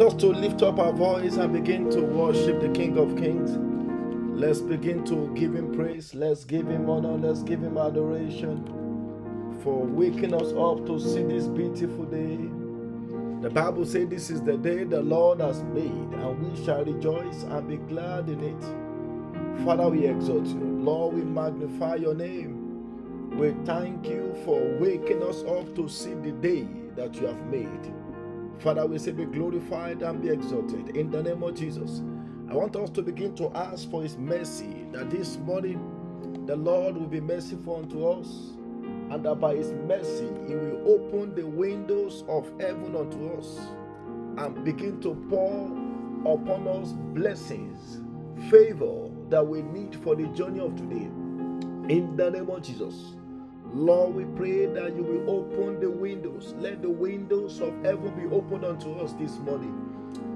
want us to lift up our voice and begin to worship the King of Kings. Let's begin to give him praise. Let's give him honor. Let's give him adoration for waking us up to see this beautiful day. The Bible says this is the day the Lord has made, and we shall rejoice and be glad in it. Father, we exalt you. Lord, we magnify your name. We thank you for waking us up to see the day that you have made. Father, we say be glorified and be exalted in the name of Jesus. I want us to begin to ask for his mercy that this morning the Lord will be merciful unto us and that by his mercy he will open the windows of heaven unto us and begin to pour upon us blessings, favor that we need for the journey of today. In the name of Jesus. Lord, we pray that you will open the windows. Let the windows of heaven be opened unto us this morning.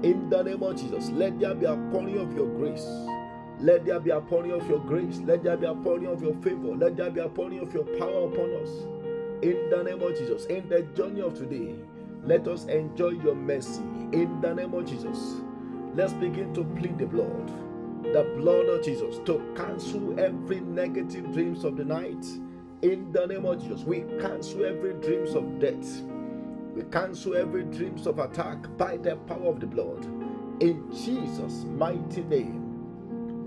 In the name of Jesus, let there be a pouring of your grace. Let there be a pouring of your grace. Let there be a pouring of your favor. Let there be a pouring of your power upon us. In the name of Jesus, in the journey of today, let us enjoy your mercy. In the name of Jesus, let's begin to plead the blood, the blood of Jesus, to cancel every negative dreams of the night. In the name of Jesus, we cancel every dreams of death. We cancel every dreams of attack by the power of the blood. In Jesus' mighty name,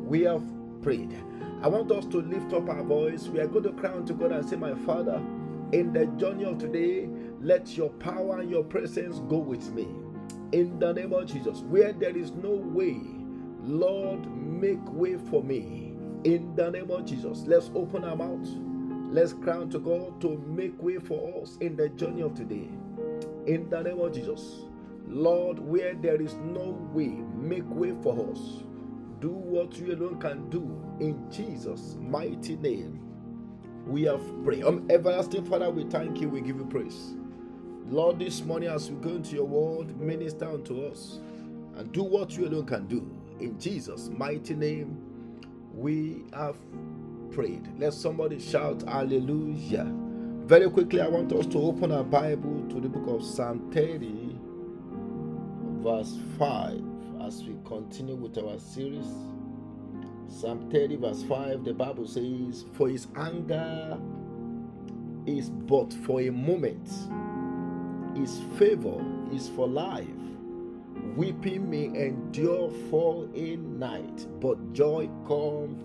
we have prayed. I want us to lift up our voice. We are going to cry unto God and say, My Father, in the journey of today, let your power and your presence go with me. In the name of Jesus, where there is no way, Lord, make way for me. In the name of Jesus, let's open our mouths. Let's cry to God to make way for us in the journey of today. In the name of Jesus, Lord, where there is no way, make way for us. Do what you alone can do in Jesus' mighty name. We have prayed. Um, everlasting Father, we thank you, we give you praise. Lord, this morning as we go into your word, minister unto us and do what you alone can do. In Jesus' mighty name, we have prayed. Let somebody shout hallelujah. Very quickly, I want us to open our Bible to the book of Psalm 30, verse 5, as we continue with our series. Psalm 30, verse 5, the Bible says, For his anger is but for a moment, his favor is for life. Weeping may endure for a night, but joy comes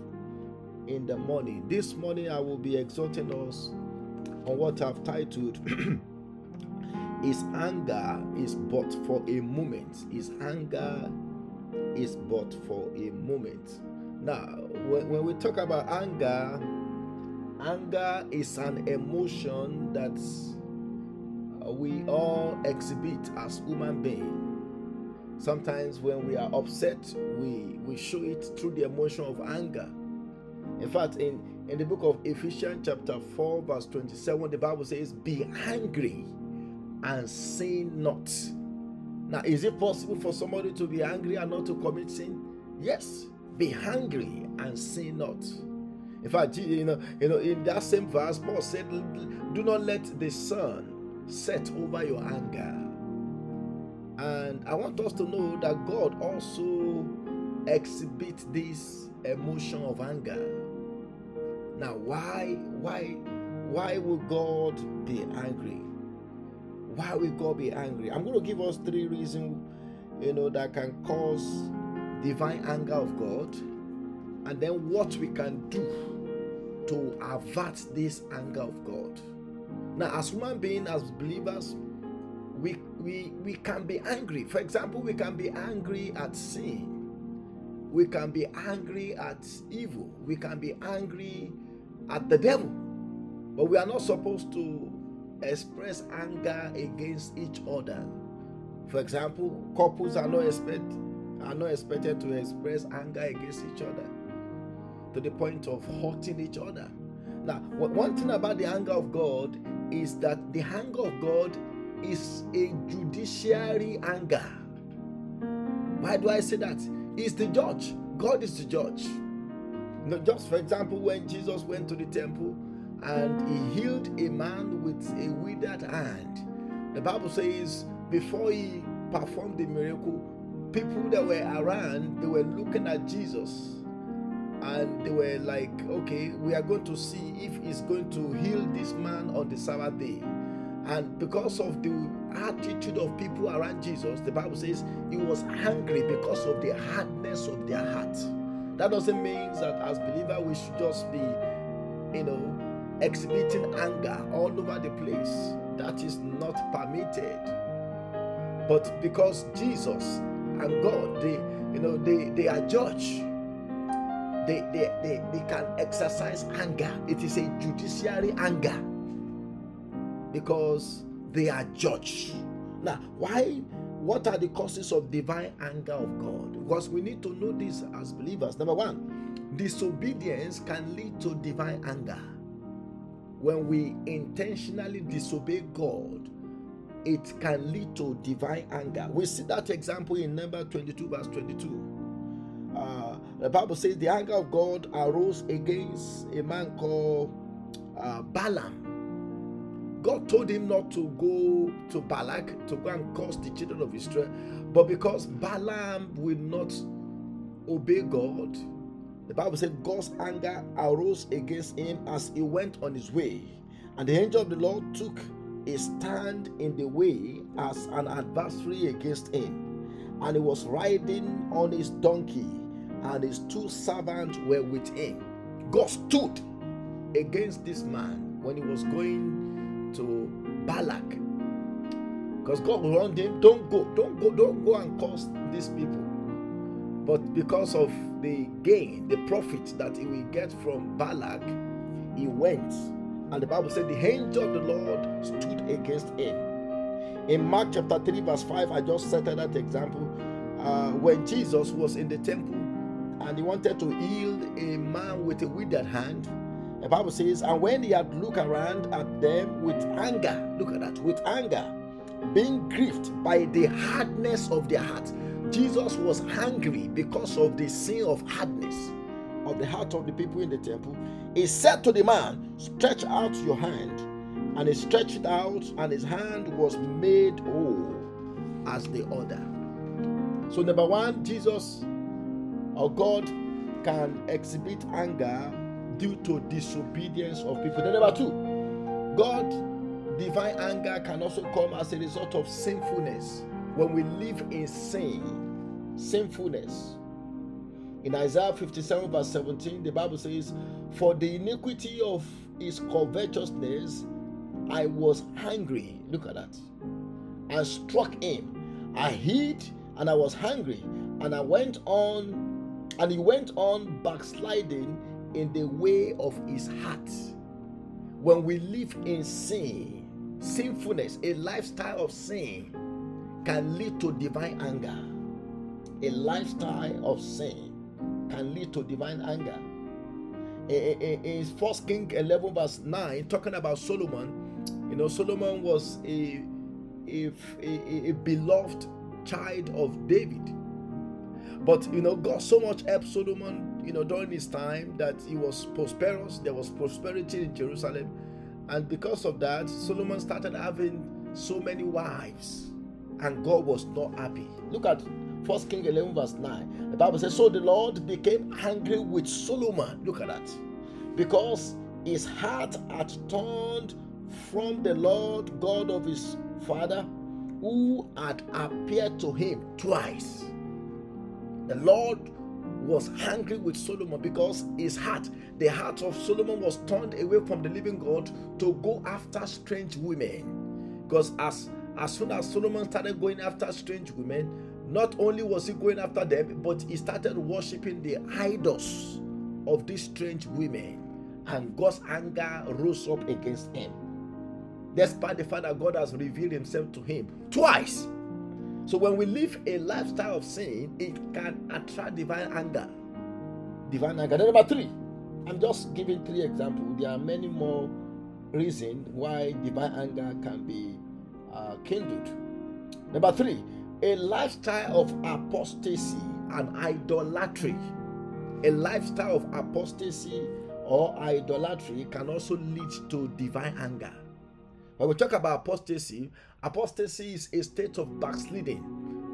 in the morning. This morning, I will be exhorting us on what I've titled Is anger is but for a moment. Is anger is but for a moment. Now, when, when we talk about anger, anger is an emotion that uh, we all exhibit as human beings. Sometimes when we are upset, we, we show it through the emotion of anger. In fact, in, in the book of Ephesians, chapter 4, verse 27, the Bible says, Be angry and sin not. Now, is it possible for somebody to be angry and not to commit sin? Yes. Be angry and sin not. In fact, you know, you know, in that same verse, Paul said, Do not let the sun set over your anger. And I want us to know that God also exhibits this emotion of anger. Now, why, why, why will God be angry? Why will God be angry? I'm going to give us three reasons, you know, that can cause divine anger of God, and then what we can do to avert this anger of God. Now, as human beings, as believers, we we we can be angry. For example, we can be angry at sin. We can be angry at evil. We can be angry at the devil. But we are not supposed to express anger against each other. For example, couples are not expect are not expected to express anger against each other to the point of hurting each other. Now, one thing about the anger of God is that the anger of God is a judiciary anger. Why do I say that? He's the judge. God is the judge. Know, just for example, when Jesus went to the temple and he healed a man with a withered hand, the Bible says before he performed the miracle, people that were around they were looking at Jesus and they were like, okay, we are going to see if he's going to heal this man on the Sabbath day. And because of the attitude of people around Jesus, the Bible says he was angry because of the hardness of their heart. That doesn't mean that as believers we should just be, you know, exhibiting anger all over the place. That is not permitted. But because Jesus and God, they, you know, they, they are judge. They, they, they, they can exercise anger. It is a judiciary anger because they are judge. Now, why? What are the causes of divine anger of God? Because we need to know this as believers. Number one, disobedience can lead to divine anger. When we intentionally disobey God, it can lead to divine anger. We see that example in number 22, verse 22. Uh, the Bible says the anger of God arose against a man called uh, Balaam God told him not to go to Balak to go and curse the children of Israel, but because Balaam will not obey God, the Bible said God's anger arose against him as he went on his way. And the angel of the Lord took a stand in the way as an adversary against him. And he was riding on his donkey, and his two servants were with him. God stood against this man when he was going to Balak. Because God warned him, don't go, don't go, don't go and curse these people. But because of the gain, the profit that he will get from Balak, he went. And the Bible said the angel of the Lord stood against him. In Mark chapter 3, verse 5, I just cited that example. Uh, when Jesus was in the temple and he wanted to heal a man with a withered hand, the Bible says, and when he had looked around at them with anger, look at that, with anger, being grieved by the hardness of their heart. Jesus was angry because of the sin of hardness of the heart of the people in the temple. He said to the man, Stretch out your hand. And he stretched it out, and his hand was made whole as the other. So, number one, Jesus or God can exhibit anger due to disobedience of people. Then, number two, God divine anger can also come as a result of sinfulness. When we live in sin sinfulness. In isaiah 57 verse 17 the bible says for the iniquity of his covetousness i was hungry. Look at that. And struck him. I hid and i was hungry. And i went on and he went on backsliding in the way of his heart when we live in sin Sinfulness, a lifestyle of sin, can lead to divine anger. A lifestyle of sin can lead to divine anger. In First King 11, verse 9, talking about Solomon, you know, Solomon was a, a, a, a beloved child of David. But you know, God so much helped Solomon, you know, during his time that he was prosperous. There was prosperity in Jerusalem and because of that, Solomon started having so many wives, and God was not happy. Look at First King 11, verse 9. The Bible says, So the Lord became angry with Solomon. Look at that. Because his heart had turned from the Lord God of his father, who had appeared to him twice. The Lord was angry with Solomon because his heart, the heart of Solomon, was turned away from the living God to go after strange women. Because as as soon as Solomon started going after strange women, not only was he going after them, but he started worshiping the idols of these strange women, and God's anger rose up against him. Despite the fact that God has revealed himself to him twice so when we live a lifestyle of sin, it can attract divine anger. Divine anger. Then number three, I'm just giving three examples. There are many more reasons why divine anger can be uh, kindled. Number three, a lifestyle of apostasy and idolatry. A lifestyle of apostasy or idolatry can also lead to divine anger. When we talk about apostasy, apostasy is a state of backsliding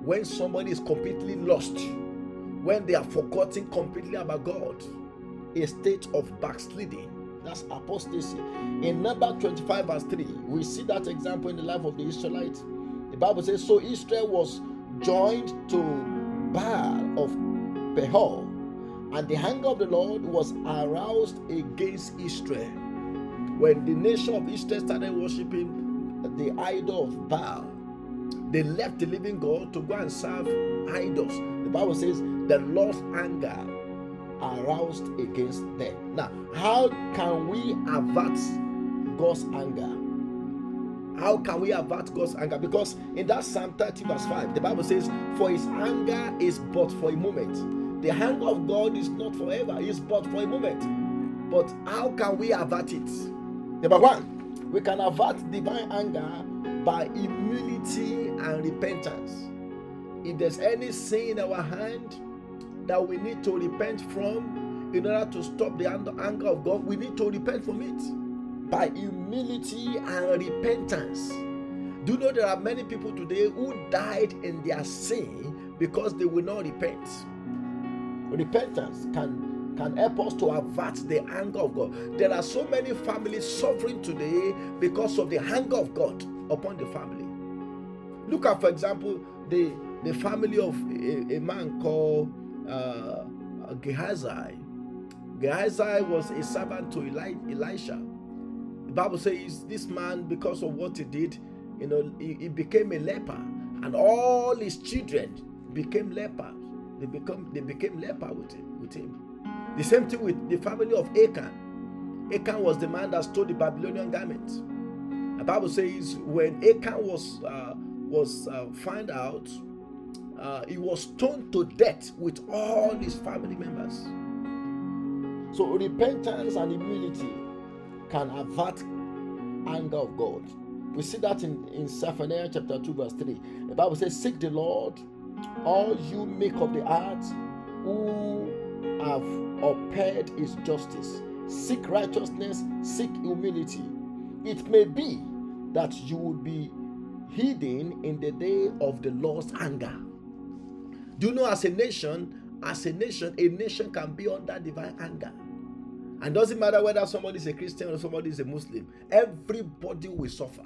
when somebody is completely lost, when they are forgotten completely about God. A state of backsliding. That's apostasy. In number 25, verse 3, we see that example in the life of the Israelites. The Bible says, So Israel was joined to Baal of Peor, and the anger of the Lord was aroused against Israel when the nation of Israel started worshiping the idol of Baal, they left the living God to go and serve idols. The Bible says the Lord's anger aroused against them. Now, how can we avert God's anger? How can we avert God's anger? Because in that Psalm 30, verse 5, the Bible says, For his anger is but for a moment. The anger of God is not forever, it's but for a moment. But how can we avert it? Number one, we can avert divine anger by humility and repentance. If there's any sin in our hand that we need to repent from in order to stop the anger of God, we need to repent from it by humility and repentance. Do you know there are many people today who died in their sin because they will not repent? Repentance can can help us to avert the anger of God. There are so many families suffering today because of the anger of God upon the family. Look at, for example, the, the family of a, a man called uh, Gehazi. Gehazi was a servant to Eli, Elisha. The Bible says this man, because of what he did, you know, he, he became a leper, and all his children became lepers. They become they became leper with him, with him. The same thing with the family of Achan. Achan was the man that stole the Babylonian garments. The Bible says when Achan was uh, was uh, found out, uh, he was stoned to death with all his family members. So repentance and humility can avert anger of God. We see that in, in Zephaniah chapter 2, verse 3. The Bible says, Seek the Lord, all you make of the earth who have upheld his justice. Seek righteousness, seek humility. It may be that you will be hidden in the day of the Lord's anger. Do you know, as a nation, as a nation, a nation can be under divine anger. And doesn't matter whether somebody is a Christian or somebody is a Muslim, everybody will suffer.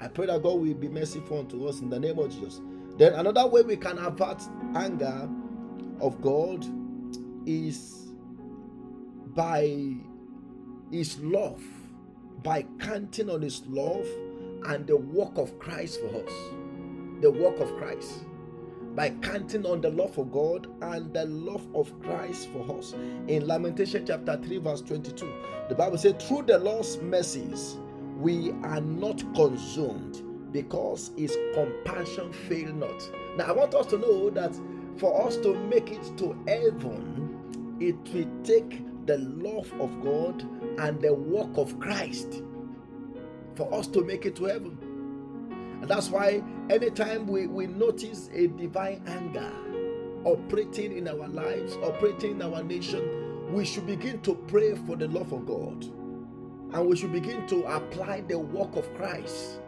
I pray that God will be merciful unto us in the name of Jesus. Then another way we can avert anger of God is by his love, by counting on his love and the work of Christ for us. The work of Christ by counting on the love of God and the love of Christ for us. In Lamentation chapter 3, verse 22, the Bible says, Through the Lord's mercies, we are not consumed because his compassion fail not. Now, I want us to know that for us to make it to heaven, it will take the love of God and the work of Christ for us to make it to heaven. And that's why anytime we, we notice a divine anger operating in our lives, operating in our nation, we should begin to pray for the love of God. And we should begin to apply the work of Christ.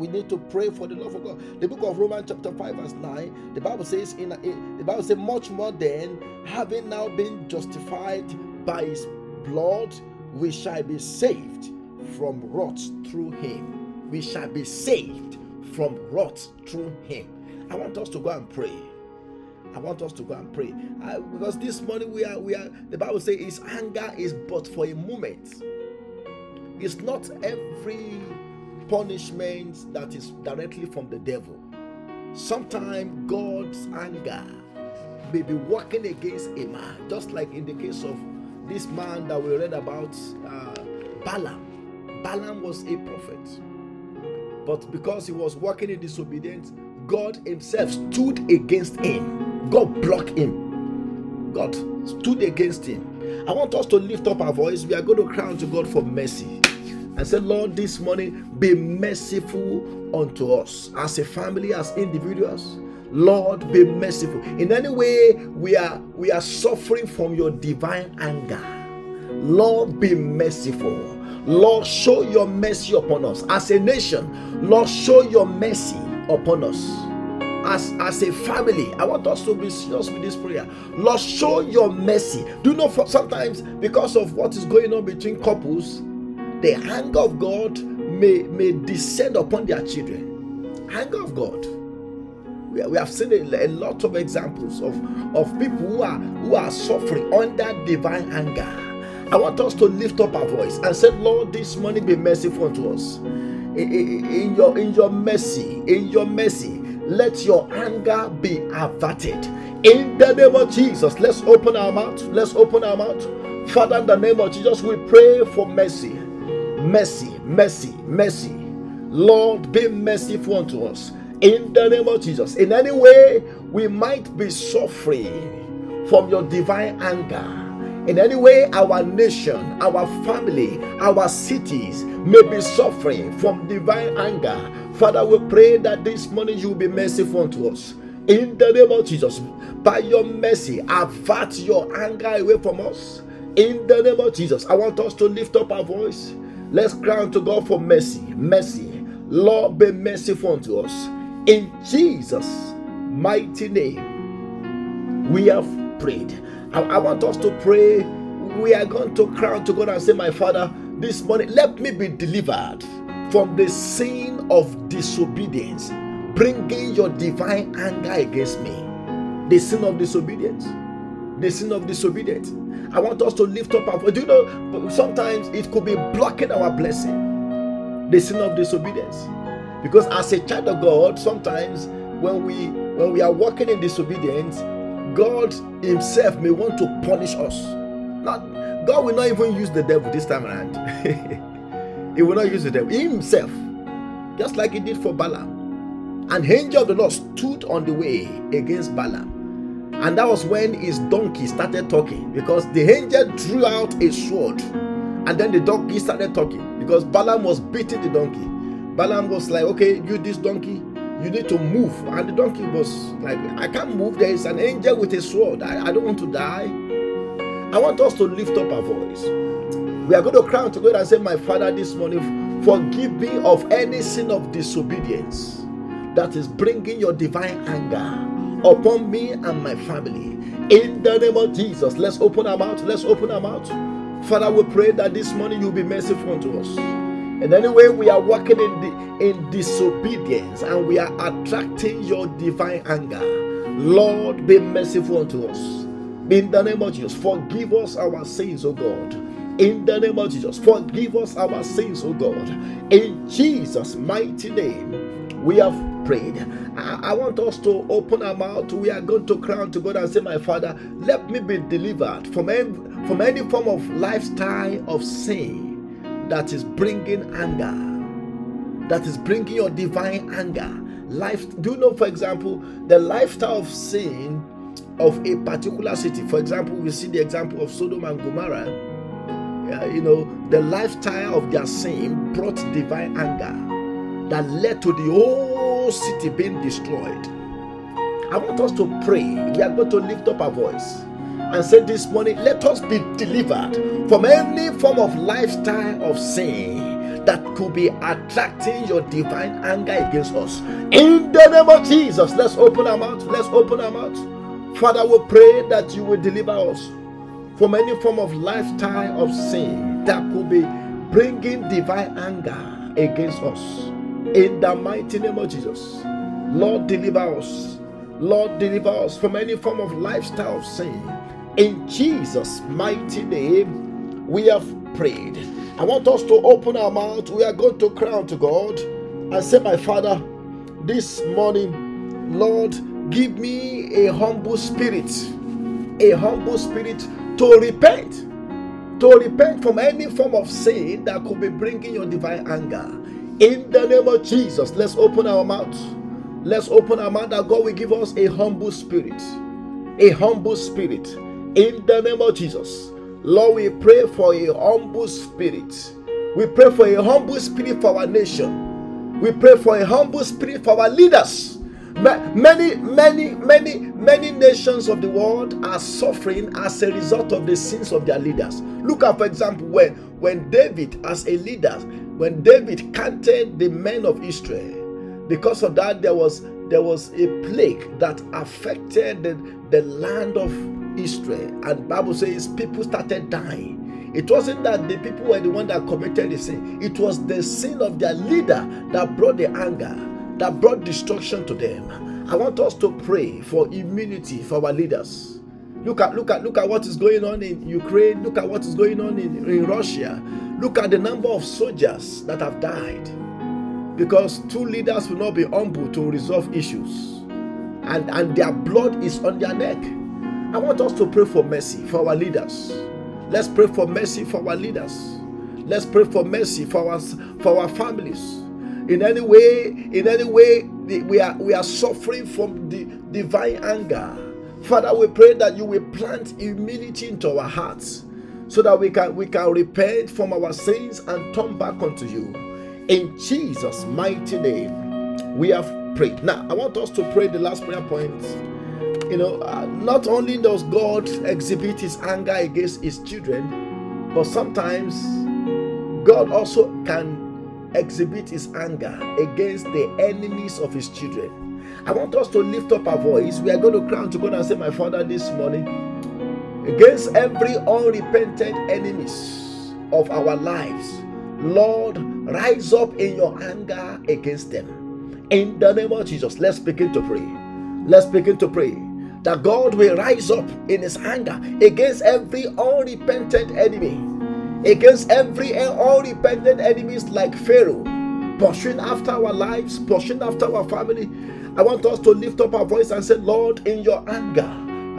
We need to pray for the love of God. The book of Romans, chapter 5, verse 9, the Bible says, in, in the Bible says, much more than having now been justified by his blood, we shall be saved from wrath through him we shall be saved from wrath through him. I want us to go and pray. I want us to go and pray I, because this morning we are we are the Bible says his anger is but for a moment. It's not every punishment that is directly from the devil. Sometimes God's anger may be working against a man, just like in the case of this man that we read about, uh, Balaam. Balaam was a prophet but because he was working in disobedience, God Himself stood against him. God blocked him. God stood against him. I want us to lift up our voice. We are going to cry to God for mercy and say, Lord, this morning be merciful unto us as a family, as individuals. Lord, be merciful. In any way we are we are suffering from your divine anger. Lord, be merciful. Lord, show your mercy upon us. As a nation, Lord, show your mercy upon us. As, as a family, I want us to be serious with this prayer. Lord, show your mercy. Do you know for sometimes because of what is going on between couples, the anger of God may, may descend upon their children. Anger of God. We, we have seen a, a lot of examples of, of people who are who are suffering under divine anger I want us to lift up our voice and say, Lord, this morning be merciful unto us. In your in your mercy, in your mercy, let your anger be averted. In the name of Jesus, let's open our mouth. Let's open our mouth. Father, in the name of Jesus, we pray for mercy. Mercy, mercy, mercy. Lord, be merciful unto us. In the name of Jesus. In any way we might be suffering from your divine anger in any way our nation, our family, our cities may be suffering from divine anger. Father, we pray that this morning you will be merciful unto us. In the name of Jesus, by your mercy, avert your anger away from us. In the name of Jesus, I want us to lift up our voice. Let's cry unto God for mercy. Mercy. Lord, be merciful unto us. In Jesus' mighty name, we have prayed. I, I want us to pray. We are going to cry to God and say, My Father, this morning, let me be delivered from the sin of disobedience, bringing your divine anger against me. The sin of disobedience. The sin of disobedience. I want us to lift up our. Do you know? Sometimes it could be blocking our blessing. The sin of disobedience. Because as a child of God, sometimes when we when we are walking in disobedience, God Himself may want to punish us. Not God will not even use the devil this time around. he will not use the devil himself, just like he did for Balaam. An angel of the Lord stood on the way against Balaam. And that was when his donkey started talking because the angel drew out a sword and then the donkey started talking because Balaam was beating the donkey. Balaam was like, Okay, you, this donkey, you need to move. And the donkey was like, I can't move. There is an angel with a sword. I, I don't want to die. I want us to lift up our voice. We are going to cry to God and say, My Father, this morning, forgive me of any sin of disobedience that is bringing your divine anger upon me and my family. In the name of Jesus, let's open our mouth. Let's open our mouth. Father, we pray that this morning you'll be merciful unto us. And anyway, we are walking in the in disobedience and we are attracting your divine anger. Lord, be merciful unto us. In the name of Jesus, forgive us our sins, O God. In the name of Jesus, forgive us our sins, O God. In Jesus' mighty name, we have prayed. I, I want us to open our mouth. We are going to cry to God and say, My Father, let me be delivered from any, from any form of lifestyle of sin that is bringing anger, that is bringing your divine anger. Life, do you know, for example, the lifestyle of sin of a particular city? For example, we see the example of Sodom and Gomorrah. You know, the lifestyle of their sin brought divine anger that led to the whole city being destroyed. I want us to pray. We are going to lift up our voice and say this morning, let us be delivered from any form of lifestyle of sin that could be attracting your divine anger against us. In the name of Jesus, let's open our mouth. Let's open our mouth. Father, we pray that you will deliver us from any form of lifestyle of sin that could be bringing divine anger against us. In the mighty name of Jesus, Lord, deliver us. Lord, deliver us from any form of lifestyle of sin. In Jesus' mighty name, we have prayed. I want us to open our mouth. We are going to cry out to God and say, My Father, this morning, Lord, give me a humble spirit, a humble spirit to repent, to repent from any form of sin that could be bringing your divine anger. In the name of Jesus, let's open our mouth. Let's open our mouth that God will give us a humble spirit, a humble spirit. In the name of Jesus, Lord, we pray for a humble spirit. We pray for a humble spirit for our nation. We pray for a humble spirit for our leaders. Many, many, many, many nations of the world are suffering as a result of the sins of their leaders. Look at, for example, when, when David, as a leader, when David counted the men of Israel, because of that, there was there was a plague that affected the, the land of Israel. And Bible says people started dying. It wasn't that the people were the one that committed the sin. It was the sin of their leader that brought the anger, that brought destruction to them. I want us to pray for immunity for our leaders. Look at look at look at what is going on in Ukraine. Look at what is going on in, in Russia. Look at the number of soldiers that have died because two leaders will not be humble to resolve issues and and their blood is on their neck i want us to pray for mercy for our leaders let's pray for mercy for our leaders let's pray for mercy for us for our families in any way in any way we are we are suffering from the divine anger father we pray that you will plant humility into our hearts so that we can we can repent from our sins and turn back unto you in Jesus' mighty name, we have prayed. Now, I want us to pray the last prayer point. You know, uh, not only does God exhibit his anger against his children, but sometimes God also can exhibit his anger against the enemies of his children. I want us to lift up our voice. We are going to cry to God and say, My Father, this morning, against every unrepentant enemies of our lives. Lord, rise up in your anger against them. In the name of Jesus, let's begin to pray. Let's begin to pray that God will rise up in his anger against every unrepentant enemy, against every unrepentant enemies like Pharaoh, pursuing after our lives, pursuing after our family. I want us to lift up our voice and say, Lord, in your anger,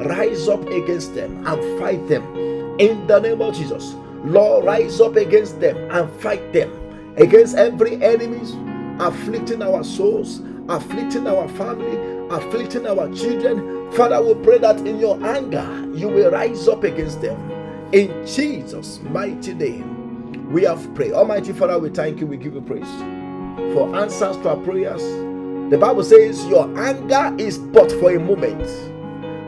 rise up against them and fight them. In the name of Jesus, Lord, rise up against them and fight them against every enemies afflicting our souls, afflicting our family, afflicting our children. Father, we pray that in your anger you will rise up against them. In Jesus' mighty name, we have prayed. Almighty Father, we thank you, we give you praise for answers to our prayers. The Bible says your anger is but for a moment.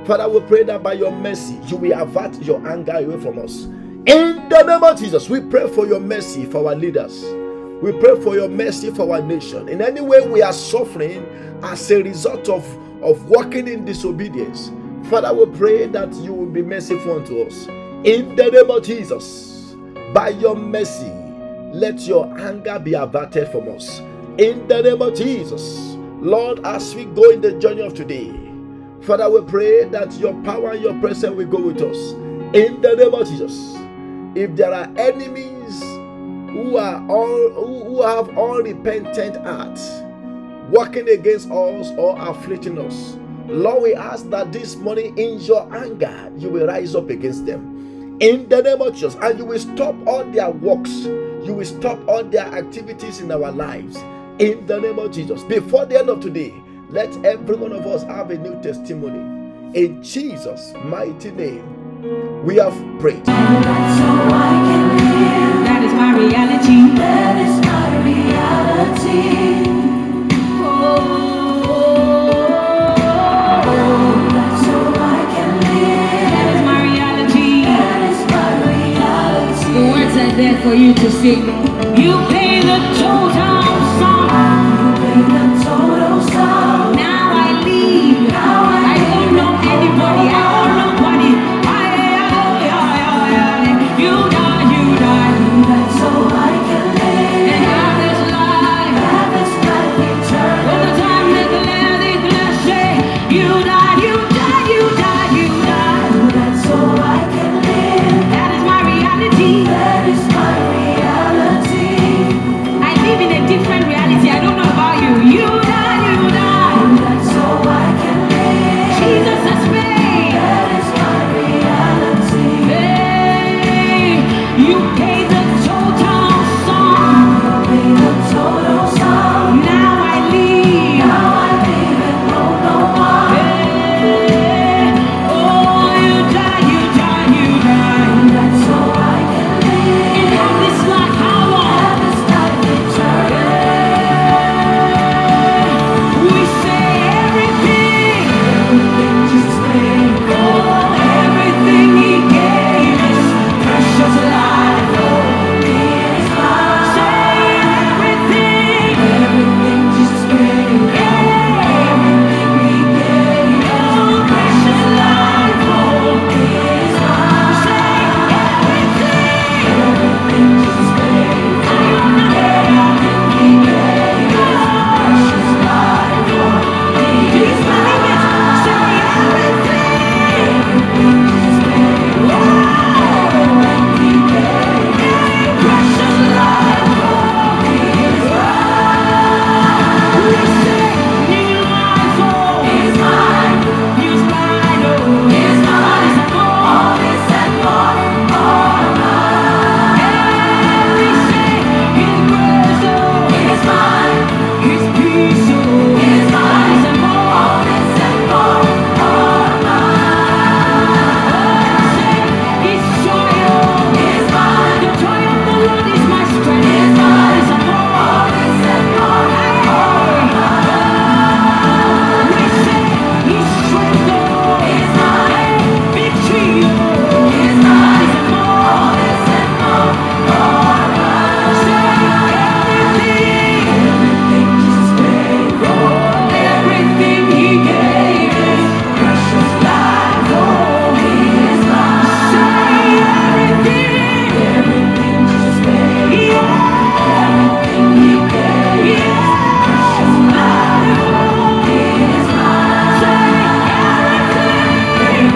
Father, we pray that by your mercy you will avert your anger away from us. In the name of Jesus, we pray for your mercy for our leaders. We pray for your mercy for our nation. In any way we are suffering as a result of, of walking in disobedience, Father, we pray that you will be merciful unto us. In the name of Jesus, by your mercy, let your anger be averted from us. In the name of Jesus, Lord, as we go in the journey of today, Father, we pray that your power and your presence will go with us. In the name of Jesus if there are enemies who are all who, have unrepentant hearts working against us or afflicting us lord we ask that this morning in your anger you will rise up against them in the name of jesus. And you will stop all their works. You will stop all their activities in our lives. In the name of jesus. Before the end of today let every one of us have a new testimony. In jesus mighty name we have prayed. That is my reality. That is my reality. there for you to see. You pay the toll